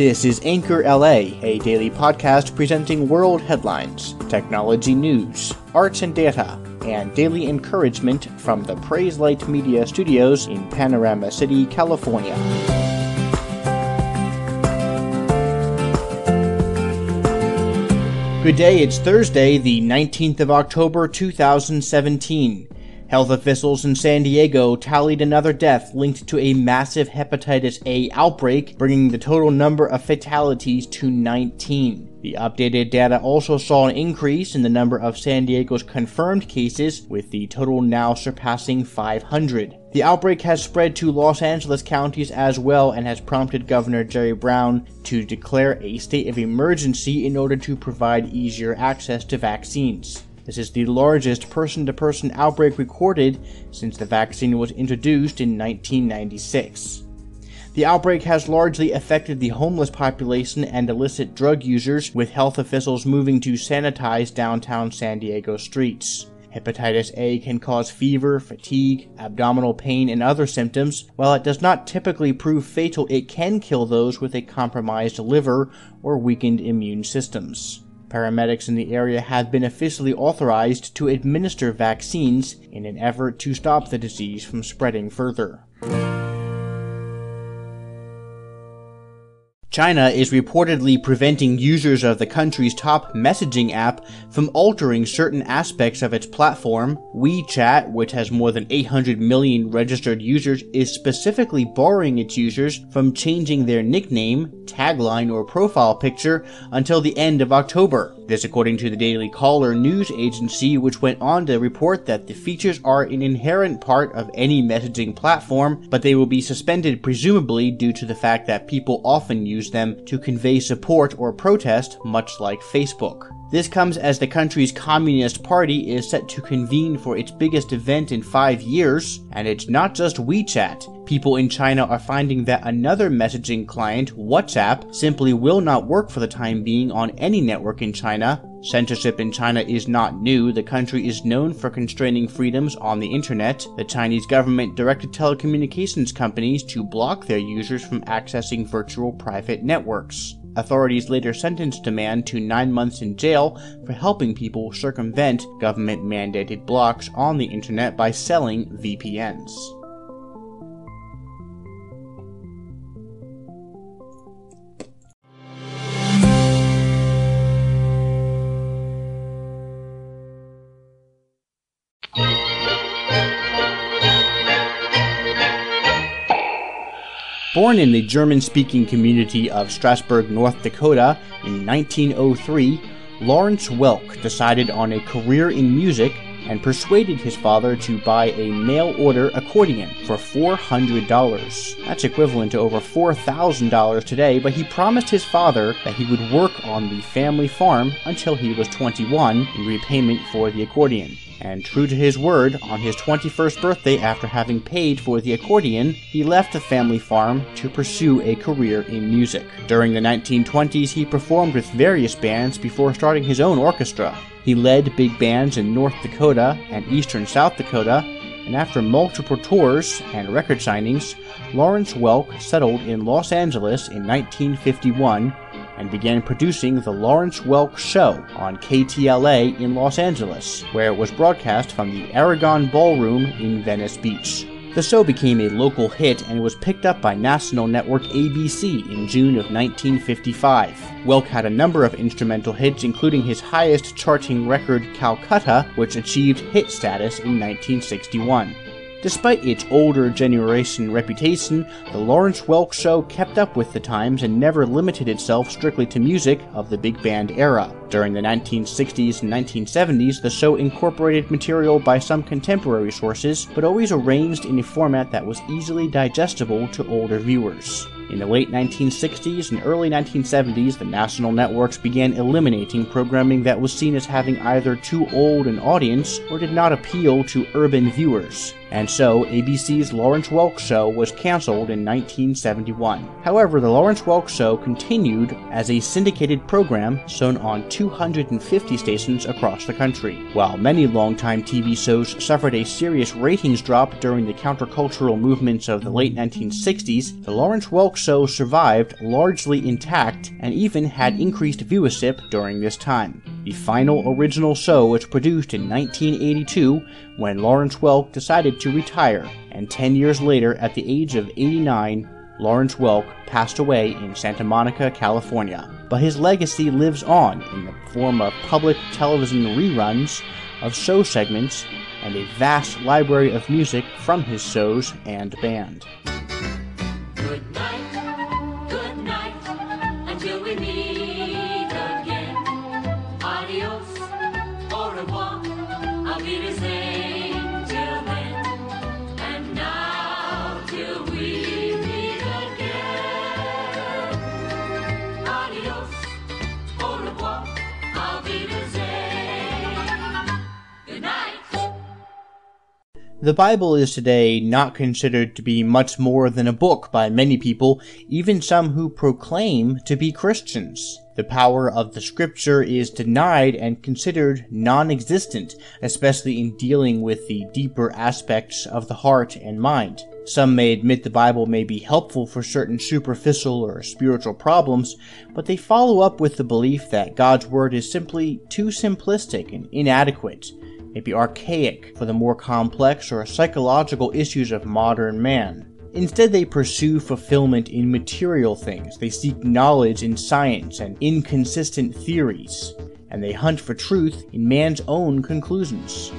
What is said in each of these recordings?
This is Anchor LA, a daily podcast presenting world headlines, technology news, arts and data, and daily encouragement from the Praise Light Media Studios in Panorama City, California. Good day, it's Thursday, the 19th of October 2017. Health officials in San Diego tallied another death linked to a massive hepatitis A outbreak, bringing the total number of fatalities to 19. The updated data also saw an increase in the number of San Diego's confirmed cases, with the total now surpassing 500. The outbreak has spread to Los Angeles counties as well and has prompted Governor Jerry Brown to declare a state of emergency in order to provide easier access to vaccines. This is the largest person to person outbreak recorded since the vaccine was introduced in 1996. The outbreak has largely affected the homeless population and illicit drug users, with health officials moving to sanitize downtown San Diego streets. Hepatitis A can cause fever, fatigue, abdominal pain, and other symptoms. While it does not typically prove fatal, it can kill those with a compromised liver or weakened immune systems. Paramedics in the area have been officially authorized to administer vaccines in an effort to stop the disease from spreading further. China is reportedly preventing users of the country's top messaging app from altering certain aspects of its platform. WeChat, which has more than 800 million registered users, is specifically barring its users from changing their nickname, tagline, or profile picture until the end of October. This according to the Daily Caller news agency, which went on to report that the features are an inherent part of any messaging platform, but they will be suspended presumably due to the fact that people often use them to convey support or protest, much like Facebook. This comes as the country's Communist Party is set to convene for its biggest event in five years, and it's not just WeChat. People in China are finding that another messaging client, WhatsApp, simply will not work for the time being on any network in China. Censorship in China is not new. The country is known for constraining freedoms on the internet. The Chinese government directed telecommunications companies to block their users from accessing virtual private networks. Authorities later sentenced a man to nine months in jail for helping people circumvent government mandated blocks on the internet by selling VPNs. Born in the German speaking community of Strasburg, North Dakota in 1903, Lawrence Welk decided on a career in music and persuaded his father to buy a mail order accordion for $400. That's equivalent to over $4,000 today, but he promised his father that he would work on the family farm until he was 21 in repayment for the accordion and true to his word, on his 21st birthday after having paid for the accordion, he left the family farm to pursue a career in music. During the 1920s, he performed with various bands before starting his own orchestra. He led big bands in North Dakota and eastern South Dakota, and after multiple tours and record signings, Lawrence Welk settled in Los Angeles in 1951 and began producing The Lawrence Welk Show on KTLA in Los Angeles, where it was broadcast from the Aragon Ballroom in Venice Beach. The show became a local hit and was picked up by national network ABC in June of 1955. Welk had a number of instrumental hits, including his highest charting record, Calcutta, which achieved hit status in 1961. Despite its older generation reputation, the Lawrence Welk Show kept up with the times and never limited itself strictly to music of the big band era. During the 1960s and 1970s, the show incorporated material by some contemporary sources, but always arranged in a format that was easily digestible to older viewers. In the late 1960s and early 1970s, the national networks began eliminating programming that was seen as having either too old an audience or did not appeal to urban viewers. and so ABC's Lawrence Welk Show was canceled in 1971. However, the Lawrence Welk Show continued as a syndicated program shown on 250 stations across the country. While many longtime TV shows suffered a serious ratings drop during the countercultural movements of the late 1960s, the Lawrence Welk Show survived largely intact and even had increased viewership during this time. The final original show was produced in 1982 when Lawrence Welk decided to retire, and 10 years later, at the age of 89, Lawrence Welk passed away in Santa Monica, California. But his legacy lives on in the form of public television reruns of show segments and a vast library of music from his shows and band. We The Bible is today not considered to be much more than a book by many people, even some who proclaim to be Christians. The power of the scripture is denied and considered non-existent, especially in dealing with the deeper aspects of the heart and mind. Some may admit the Bible may be helpful for certain superficial or spiritual problems, but they follow up with the belief that God's Word is simply too simplistic and inadequate maybe archaic for the more complex or psychological issues of modern man. Instead, they pursue fulfillment in material things, they seek knowledge in science and inconsistent theories, and they hunt for truth in man's own conclusions.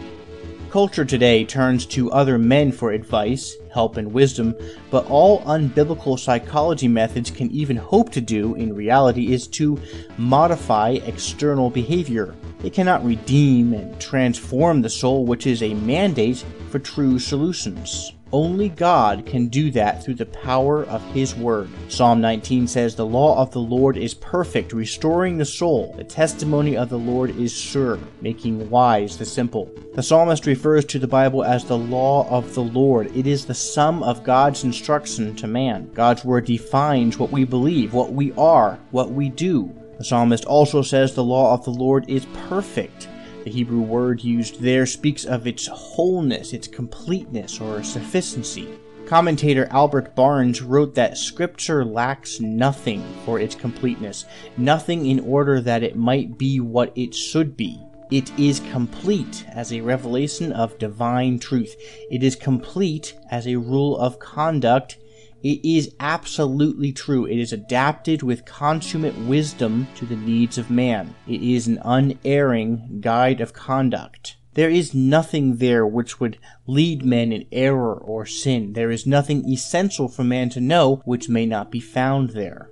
Culture today turns to other men for advice, help, and wisdom, but all unbiblical psychology methods can even hope to do in reality is to modify external behavior. They cannot redeem and transform the soul, which is a mandate for true solutions. Only God can do that through the power of His Word. Psalm 19 says, The law of the Lord is perfect, restoring the soul. The testimony of the Lord is sure, making wise the simple. The psalmist refers to the Bible as the law of the Lord. It is the sum of God's instruction to man. God's Word defines what we believe, what we are, what we do. The psalmist also says the law of the Lord is perfect. The Hebrew word used there speaks of its wholeness, its completeness, or sufficiency. Commentator Albert Barnes wrote that Scripture lacks nothing for its completeness, nothing in order that it might be what it should be. It is complete as a revelation of divine truth. It is complete as a rule of conduct. It is absolutely true. It is adapted with consummate wisdom to the needs of man. It is an unerring guide of conduct. There is nothing there which would lead men in error or sin. There is nothing essential for man to know which may not be found there.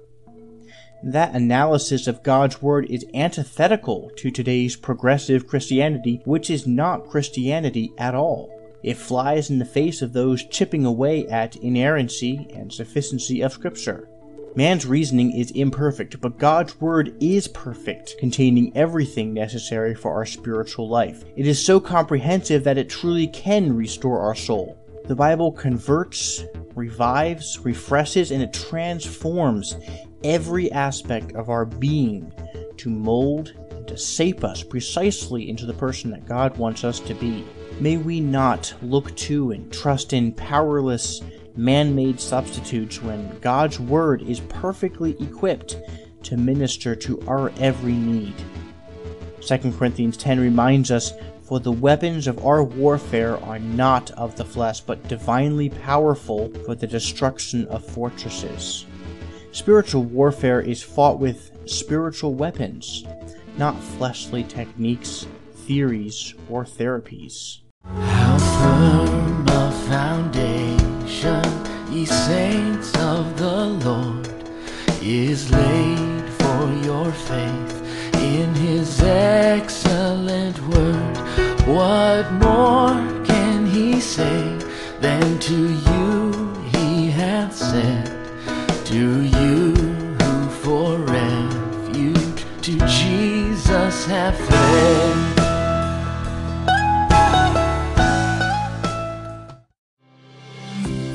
That analysis of God's Word is antithetical to today's progressive Christianity, which is not Christianity at all. It flies in the face of those chipping away at inerrancy and sufficiency of Scripture. Man's reasoning is imperfect, but God's Word is perfect, containing everything necessary for our spiritual life. It is so comprehensive that it truly can restore our soul. The Bible converts, revives, refreshes, and it transforms every aspect of our being to mold and to shape us precisely into the person that God wants us to be. May we not look to and trust in powerless, man made substitutes when God's Word is perfectly equipped to minister to our every need. 2 Corinthians 10 reminds us For the weapons of our warfare are not of the flesh, but divinely powerful for the destruction of fortresses. Spiritual warfare is fought with spiritual weapons, not fleshly techniques, theories, or therapies. How firm a foundation, ye saints of the Lord, is laid for your faith in his excellent word. What more can he say than to you he hath said? To you who for refuge to Jesus have fled.